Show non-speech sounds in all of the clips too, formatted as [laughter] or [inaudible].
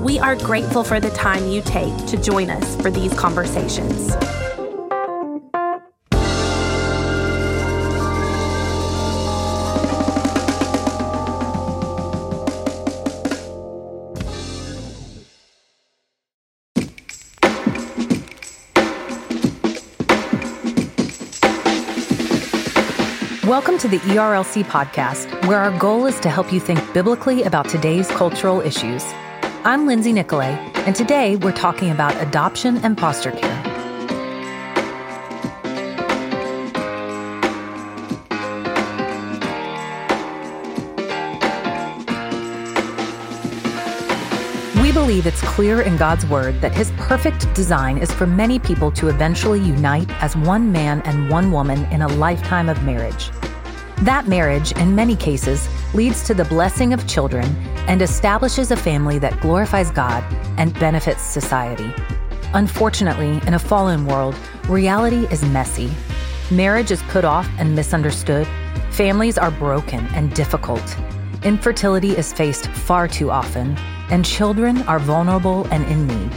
We are grateful for the time you take to join us for these conversations. Welcome to the ERLC podcast, where our goal is to help you think biblically about today's cultural issues. I'm Lindsay Nicolet, and today we're talking about adoption and foster care. We believe it's clear in God's Word that His perfect design is for many people to eventually unite as one man and one woman in a lifetime of marriage. That marriage, in many cases, leads to the blessing of children and establishes a family that glorifies God and benefits society. Unfortunately, in a fallen world, reality is messy. Marriage is put off and misunderstood. Families are broken and difficult. Infertility is faced far too often, and children are vulnerable and in need.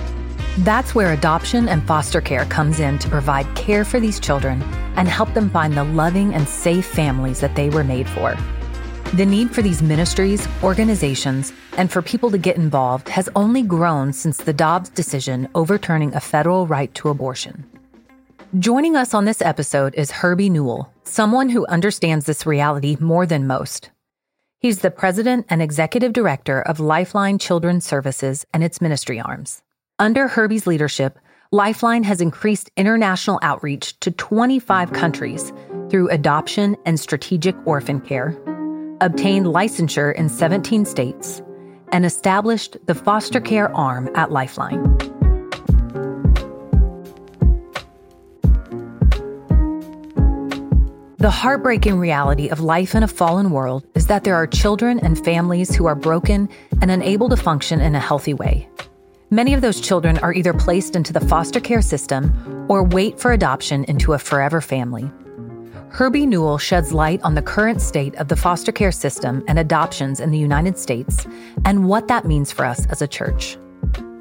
That's where adoption and foster care comes in to provide care for these children and help them find the loving and safe families that they were made for. The need for these ministries, organizations, and for people to get involved has only grown since the Dobbs decision overturning a federal right to abortion. Joining us on this episode is Herbie Newell, someone who understands this reality more than most. He's the president and executive director of Lifeline Children's Services and its ministry arms. Under Herbie's leadership, Lifeline has increased international outreach to 25 countries through adoption and strategic orphan care obtained licensure in 17 states, and established the foster care arm at Lifeline. The heartbreaking reality of life in a fallen world is that there are children and families who are broken and unable to function in a healthy way. Many of those children are either placed into the foster care system or wait for adoption into a forever family. Herbie Newell sheds light on the current state of the foster care system and adoptions in the United States and what that means for us as a church.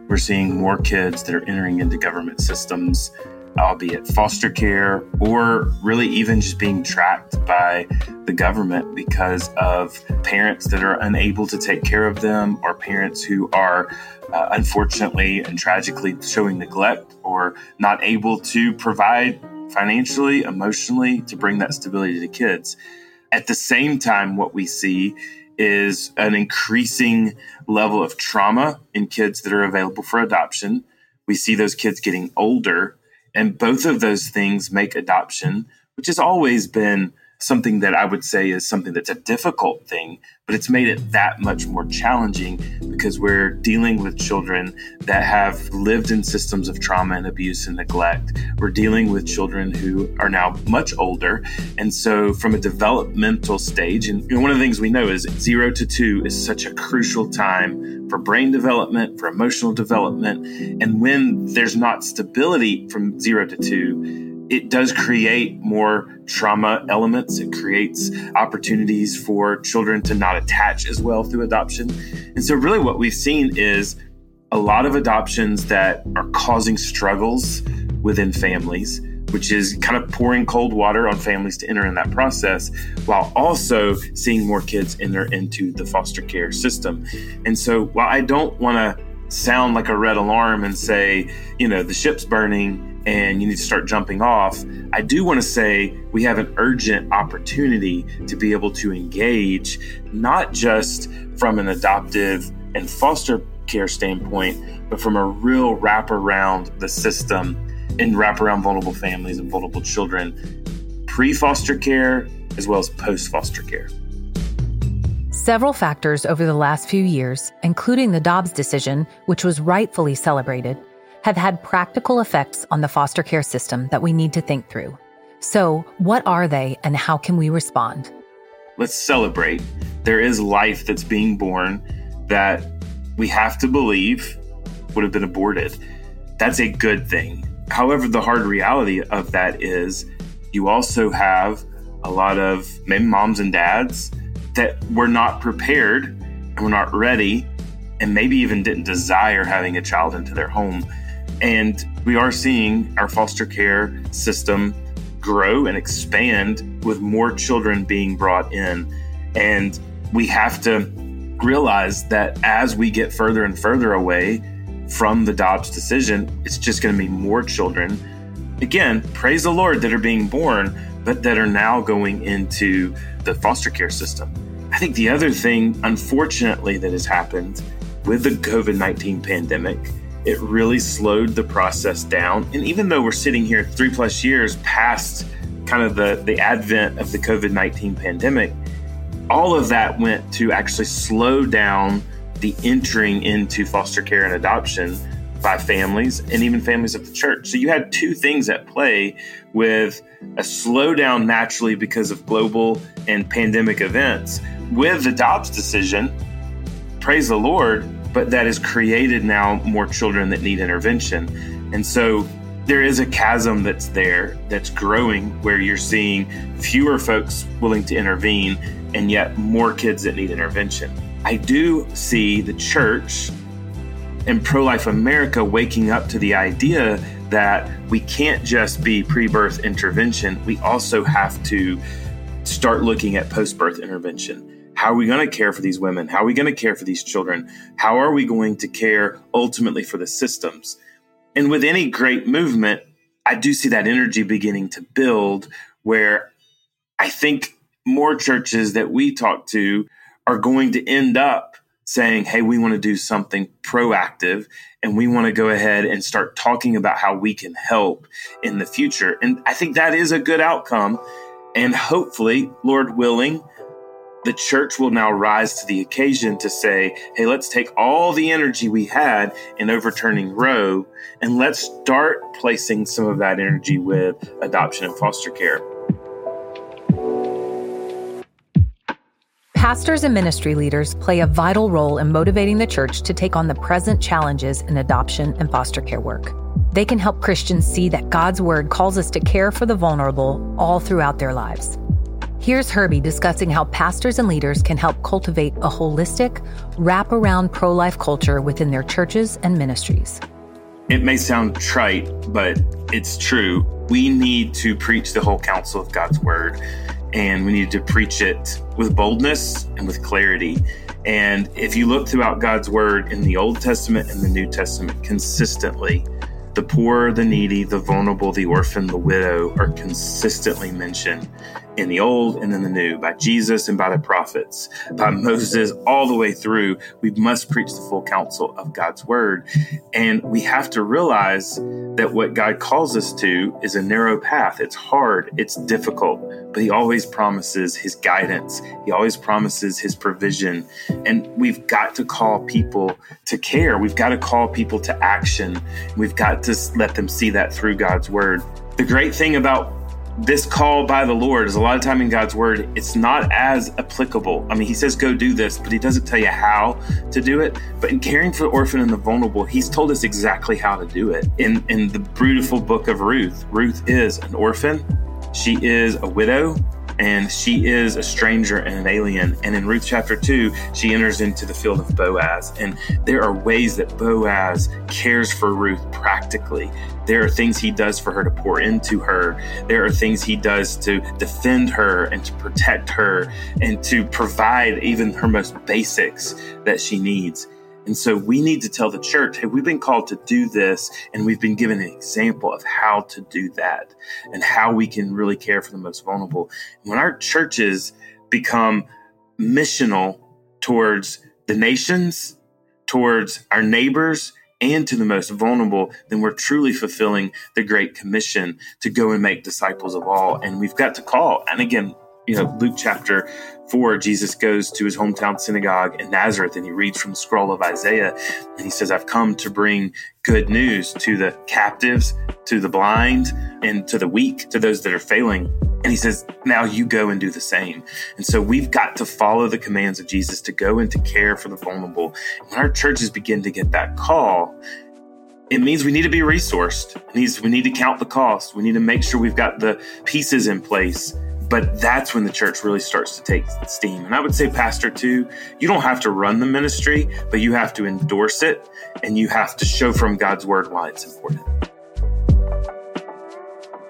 We're seeing more kids that are entering into government systems, albeit foster care, or really even just being tracked by the government because of parents that are unable to take care of them or parents who are uh, unfortunately and tragically showing neglect or not able to provide financially, emotionally, to bring that stability to kids. At the same time, what we see is an increasing level of trauma in kids that are available for adoption. We see those kids getting older, and both of those things make adoption, which has always been something that I would say is something that's a difficult thing, but it's made it that much more challenging because we're dealing with children that have lived in systems of trauma and abuse and neglect. We're dealing with children who are now much older. And so, from a developmental stage, and one of the things we know is zero to two is such a crucial time for brain development, for emotional development. And when there's not stability from zero to two, it does create more trauma elements. It creates opportunities for children to not attach as well through adoption. And so, really, what we've seen is a lot of adoptions that are causing struggles within families, which is kind of pouring cold water on families to enter in that process, while also seeing more kids enter into the foster care system. And so, while I don't want to sound like a red alarm and say, you know, the ship's burning and you need to start jumping off, I do want to say we have an urgent opportunity to be able to engage, not just from an adoptive and foster care standpoint, but from a real wrap around the system and wrap around vulnerable families and vulnerable children, pre foster care as well as post foster care. Several factors over the last few years, including the Dobbs decision, which was rightfully celebrated, have had practical effects on the foster care system that we need to think through. So, what are they and how can we respond? Let's celebrate. There is life that's being born that we have to believe would have been aborted. That's a good thing. However, the hard reality of that is you also have a lot of maybe moms and dads that were not prepared and were not ready and maybe even didn't desire having a child into their home. And we are seeing our foster care system grow and expand with more children being brought in. And we have to realize that as we get further and further away from the Dobbs decision, it's just going to be more children. Again, praise the Lord that are being born, but that are now going into the foster care system. I think the other thing, unfortunately, that has happened with the COVID 19 pandemic, it really slowed the process down. And even though we're sitting here three plus years past kind of the, the advent of the COVID 19 pandemic, all of that went to actually slow down the entering into foster care and adoption by families and even families of the church. So you had two things at play with a slowdown naturally because of global and pandemic events. With the Dobbs decision, praise the Lord, but that has created now more children that need intervention. And so there is a chasm that's there that's growing where you're seeing fewer folks willing to intervene and yet more kids that need intervention. I do see the church and pro life America waking up to the idea that we can't just be pre birth intervention, we also have to start looking at post birth intervention. How are we going to care for these women? How are we going to care for these children? How are we going to care ultimately for the systems? And with any great movement, I do see that energy beginning to build where I think more churches that we talk to are going to end up saying, Hey, we want to do something proactive and we want to go ahead and start talking about how we can help in the future. And I think that is a good outcome. And hopefully, Lord willing, the church will now rise to the occasion to say, hey, let's take all the energy we had in overturning Roe and let's start placing some of that energy with adoption and foster care. Pastors and ministry leaders play a vital role in motivating the church to take on the present challenges in adoption and foster care work. They can help Christians see that God's word calls us to care for the vulnerable all throughout their lives. Here's Herbie discussing how pastors and leaders can help cultivate a holistic, wrap-around pro-life culture within their churches and ministries. It may sound trite, but it's true. We need to preach the whole counsel of God's word, and we need to preach it with boldness and with clarity. And if you look throughout God's word in the Old Testament and the New Testament consistently, the poor, the needy, the vulnerable, the orphan, the widow are consistently mentioned in the old and in the new, by Jesus and by the prophets, by Moses, all the way through. We must preach the full counsel of God's word. And we have to realize that what God calls us to is a narrow path. It's hard, it's difficult, but He always promises His guidance, He always promises His provision. And we've got to call people to care, we've got to call people to action, we've got to let them see that through God's word. The great thing about this call by the Lord is a lot of time in God's word, it's not as applicable. I mean, he says, go do this, but he doesn't tell you how to do it. But in caring for the orphan and the vulnerable, he's told us exactly how to do it. In, in the beautiful book of Ruth, Ruth is an orphan, she is a widow, and she is a stranger and an alien. And in Ruth chapter 2, she enters into the field of Boaz. And there are ways that Boaz cares for Ruth practically. There are things he does for her to pour into her. There are things he does to defend her and to protect her and to provide even her most basics that she needs. And so we need to tell the church, hey, we've been called to do this, and we've been given an example of how to do that and how we can really care for the most vulnerable. When our churches become missional towards the nations, towards our neighbors, and to the most vulnerable, then we're truly fulfilling the Great Commission to go and make disciples of all. And we've got to call. And again, you know, Luke chapter 4, Jesus goes to his hometown synagogue in Nazareth and he reads from the scroll of Isaiah and he says, I've come to bring good news to the captives, to the blind, and to the weak, to those that are failing. And he says, now you go and do the same. And so we've got to follow the commands of Jesus to go and to care for the vulnerable. When our churches begin to get that call, it means we need to be resourced. It means we need to count the cost. We need to make sure we've got the pieces in place. But that's when the church really starts to take steam. And I would say, Pastor, too, you don't have to run the ministry, but you have to endorse it and you have to show from God's word why it's important.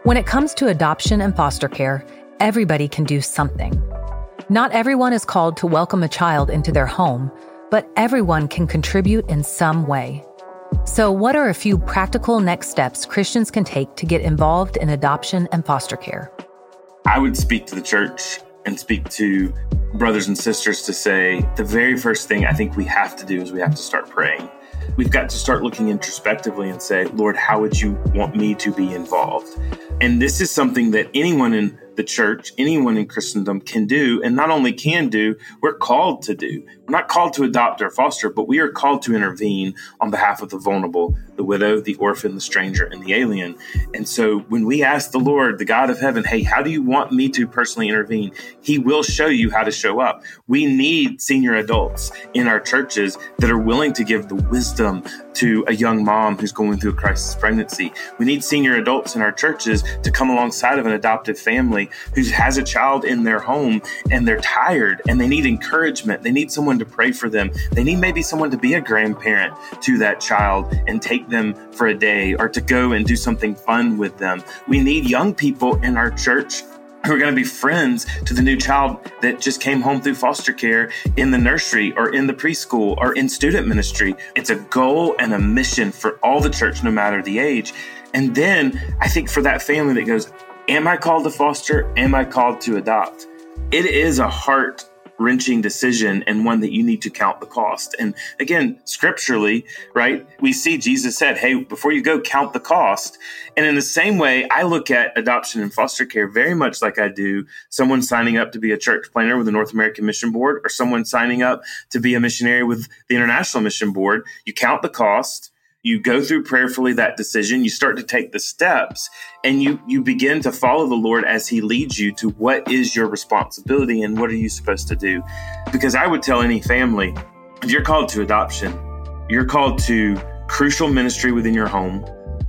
When it comes to adoption and foster care, everybody can do something. Not everyone is called to welcome a child into their home, but everyone can contribute in some way. So, what are a few practical next steps Christians can take to get involved in adoption and foster care? I would speak to the church and speak to brothers and sisters to say the very first thing I think we have to do is we have to start praying. We've got to start looking introspectively and say, Lord, how would you want me to be involved? And this is something that anyone in the church, anyone in Christendom can do, and not only can do, we're called to do. We're not called to adopt or foster, but we are called to intervene on behalf of the vulnerable, the widow, the orphan, the stranger, and the alien. And so when we ask the Lord, the God of heaven, hey, how do you want me to personally intervene? He will show you how to show up. We need senior adults in our churches that are willing to give the wisdom to a young mom who's going through a crisis pregnancy. We need senior adults in our churches to come alongside of an adoptive family who has a child in their home and they're tired and they need encouragement. They need someone to pray for them. They need maybe someone to be a grandparent to that child and take them for a day or to go and do something fun with them. We need young people in our church who are going to be friends to the new child that just came home through foster care in the nursery or in the preschool or in student ministry. It's a goal and a mission for all the church, no matter the age. And then I think for that family that goes, Am I called to foster? Am I called to adopt? It is a heart wrenching decision and one that you need to count the cost. And again, scripturally, right, we see Jesus said, Hey, before you go, count the cost. And in the same way, I look at adoption and foster care very much like I do someone signing up to be a church planner with the North American Mission Board or someone signing up to be a missionary with the International Mission Board. You count the cost you go through prayerfully that decision you start to take the steps and you you begin to follow the lord as he leads you to what is your responsibility and what are you supposed to do. Because i would tell any family if you're called to adoption. You're called to crucial ministry within your home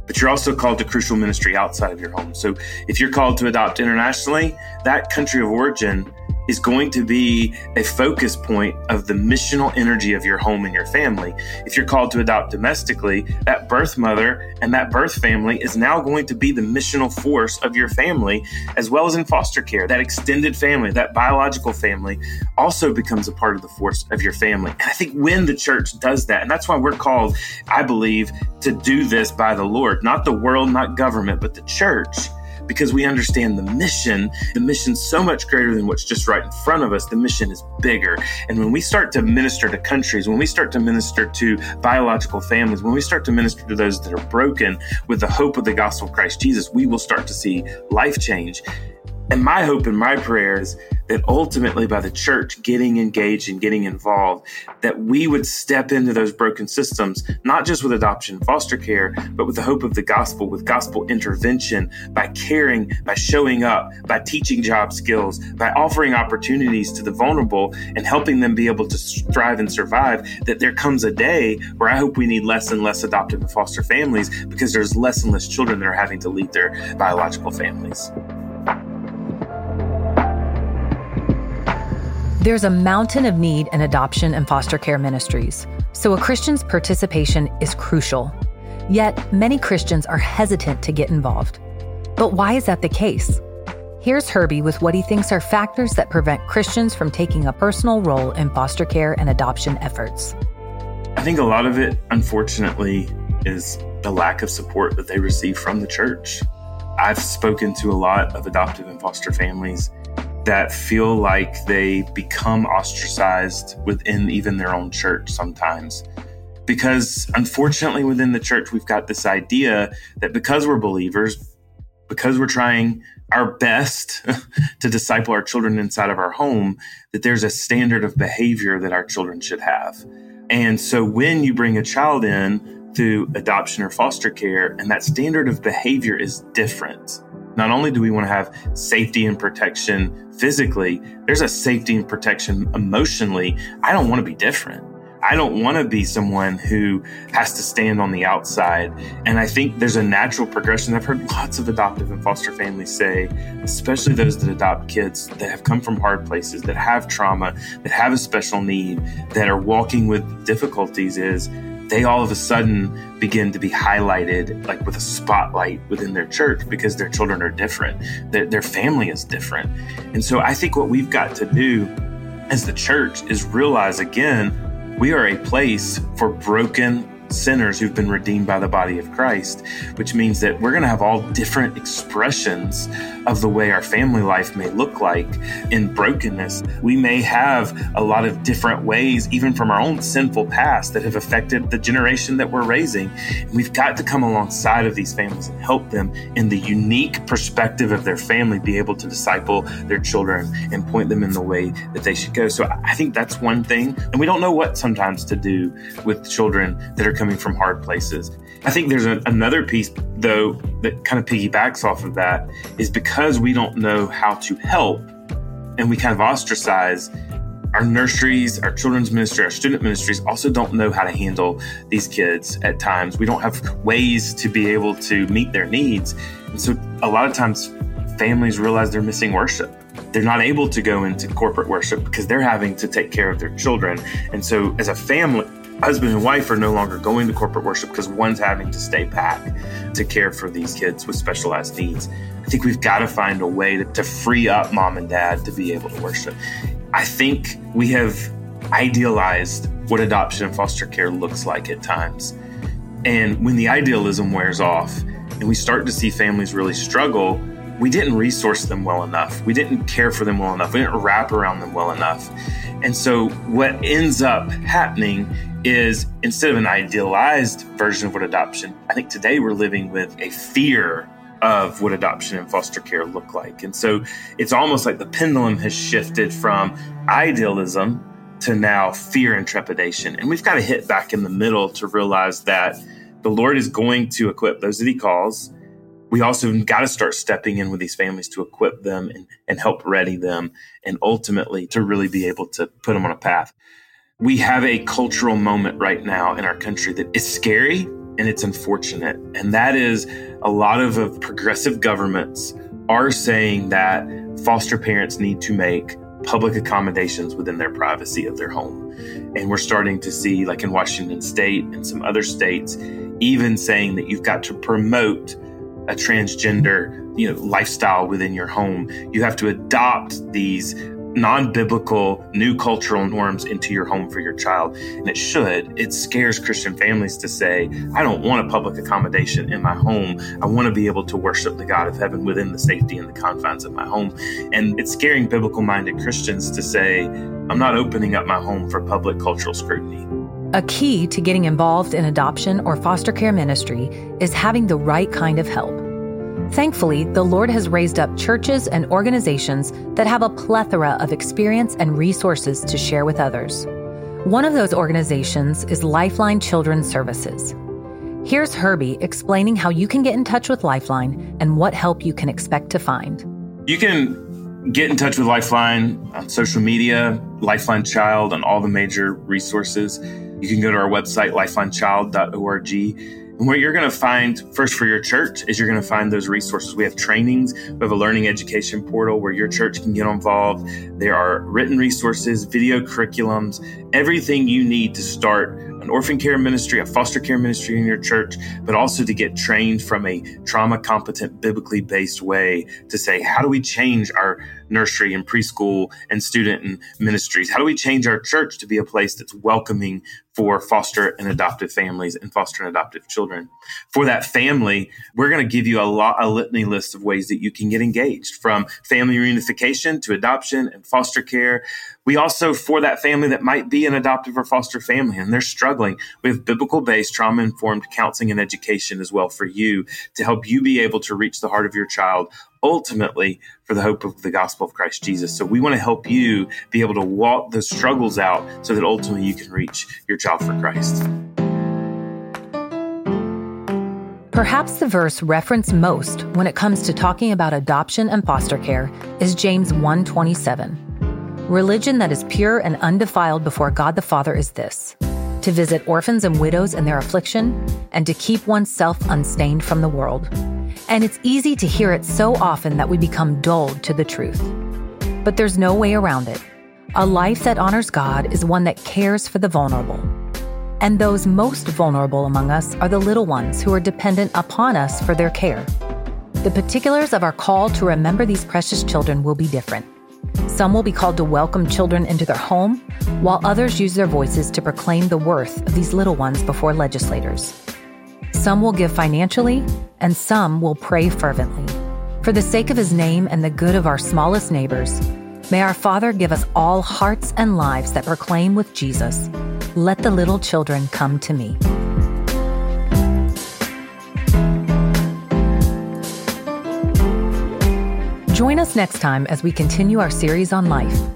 but you're also called to crucial ministry outside of your home. So if you're called to adopt internationally that country of origin is going to be a focus point of the missional energy of your home and your family. If you're called to adopt domestically, that birth mother and that birth family is now going to be the missional force of your family, as well as in foster care. That extended family, that biological family, also becomes a part of the force of your family. And I think when the church does that, and that's why we're called, I believe, to do this by the Lord, not the world, not government, but the church because we understand the mission. The mission's so much greater than what's just right in front of us. The mission is bigger. And when we start to minister to countries, when we start to minister to biological families, when we start to minister to those that are broken with the hope of the gospel of Christ Jesus, we will start to see life change. And my hope and my prayer is that ultimately by the church getting engaged and getting involved, that we would step into those broken systems, not just with adoption, foster care, but with the hope of the gospel, with gospel intervention, by caring, by showing up, by teaching job skills, by offering opportunities to the vulnerable and helping them be able to thrive and survive, that there comes a day where I hope we need less and less adoptive and foster families because there's less and less children that are having to leave their biological families. There's a mountain of need in adoption and foster care ministries, so a Christian's participation is crucial. Yet, many Christians are hesitant to get involved. But why is that the case? Here's Herbie with what he thinks are factors that prevent Christians from taking a personal role in foster care and adoption efforts. I think a lot of it, unfortunately, is the lack of support that they receive from the church. I've spoken to a lot of adoptive and foster families that feel like they become ostracized within even their own church sometimes. Because unfortunately, within the church, we've got this idea that because we're believers, because we're trying our best [laughs] to disciple our children inside of our home, that there's a standard of behavior that our children should have. And so when you bring a child in through adoption or foster care, and that standard of behavior is different. Not only do we want to have safety and protection physically, there's a safety and protection emotionally. I don't want to be different. I don't want to be someone who has to stand on the outside. And I think there's a natural progression. I've heard lots of adoptive and foster families say, especially those that adopt kids that have come from hard places, that have trauma, that have a special need, that are walking with difficulties, is they all of a sudden begin to be highlighted like with a spotlight within their church because their children are different, their, their family is different. And so I think what we've got to do as the church is realize again we are a place for broken sinners who've been redeemed by the body of Christ, which means that we're going to have all different expressions of the way our family life may look like in brokenness. We may have a lot of different ways, even from our own sinful past, that have affected the generation that we're raising. And we've got to come alongside of these families and help them in the unique perspective of their family be able to disciple their children and point them in the way that they should go. So I think that's one thing. And we don't know what sometimes to do with children that are coming from hard places. I think there's a, another piece, though, that kind of piggybacks off of that is because we don't know how to help and we kind of ostracize our nurseries, our children's ministry, our student ministries also don't know how to handle these kids at times. We don't have ways to be able to meet their needs. And so a lot of times families realize they're missing worship. They're not able to go into corporate worship because they're having to take care of their children. And so as a family, husband and wife are no longer going to corporate worship because one's having to stay back to care for these kids with specialized needs. I think we've got to find a way to, to free up mom and dad to be able to worship. I think we have idealized what adoption and foster care looks like at times. And when the idealism wears off and we start to see families really struggle, we didn't resource them well enough. We didn't care for them well enough. We didn't wrap around them well enough. And so what ends up happening is instead of an idealized version of what adoption, I think today we're living with a fear of what adoption and foster care look like. And so it's almost like the pendulum has shifted from idealism to now fear and trepidation. And we've got to hit back in the middle to realize that the Lord is going to equip those that He calls. We also got to start stepping in with these families to equip them and, and help ready them and ultimately to really be able to put them on a path we have a cultural moment right now in our country that is scary and it's unfortunate. And that is a lot of, of progressive governments are saying that foster parents need to make public accommodations within their privacy of their home. And we're starting to see, like in Washington state and some other states, even saying that you've got to promote a transgender you know lifestyle within your home you have to adopt these non biblical new cultural norms into your home for your child. And it should. It scares Christian families to say, I don't want a public accommodation in my home. I want to be able to worship the God of heaven within the safety and the confines of my home. And it's scaring biblical minded Christians to say, I'm not opening up my home for public cultural scrutiny. A key to getting involved in adoption or foster care ministry is having the right kind of help. Thankfully, the Lord has raised up churches and organizations that have a plethora of experience and resources to share with others. One of those organizations is Lifeline Children's Services. Here's Herbie explaining how you can get in touch with Lifeline and what help you can expect to find. You can get in touch with Lifeline on social media, Lifeline Child, on all the major resources. You can go to our website, lifelinechild.org and what you're going to find first for your church is you're going to find those resources. We have trainings, we have a learning education portal where your church can get involved. There are written resources, video curriculums, everything you need to start an orphan care ministry, a foster care ministry in your church, but also to get trained from a trauma competent, biblically based way to say, how do we change our nursery and preschool and student and ministries? How do we change our church to be a place that's welcoming for foster and adoptive families and foster and adoptive children. For that family, we're going to give you a lot, a litany list of ways that you can get engaged from family reunification to adoption and foster care. We also, for that family that might be an adoptive or foster family and they're struggling, we have biblical based trauma informed counseling and education as well for you to help you be able to reach the heart of your child ultimately for the hope of the gospel of Christ Jesus. So we want to help you be able to walk those struggles out so that ultimately you can reach your child for Christ. Perhaps the verse referenced most when it comes to talking about adoption and foster care is James 1:27. Religion that is pure and undefiled before God the Father is this: to visit orphans and widows in their affliction and to keep oneself unstained from the world. And it's easy to hear it so often that we become dulled to the truth. But there's no way around it. A life that honors God is one that cares for the vulnerable. And those most vulnerable among us are the little ones who are dependent upon us for their care. The particulars of our call to remember these precious children will be different. Some will be called to welcome children into their home, while others use their voices to proclaim the worth of these little ones before legislators. Some will give financially, and some will pray fervently. For the sake of his name and the good of our smallest neighbors, may our Father give us all hearts and lives that proclaim with Jesus, Let the little children come to me. Join us next time as we continue our series on life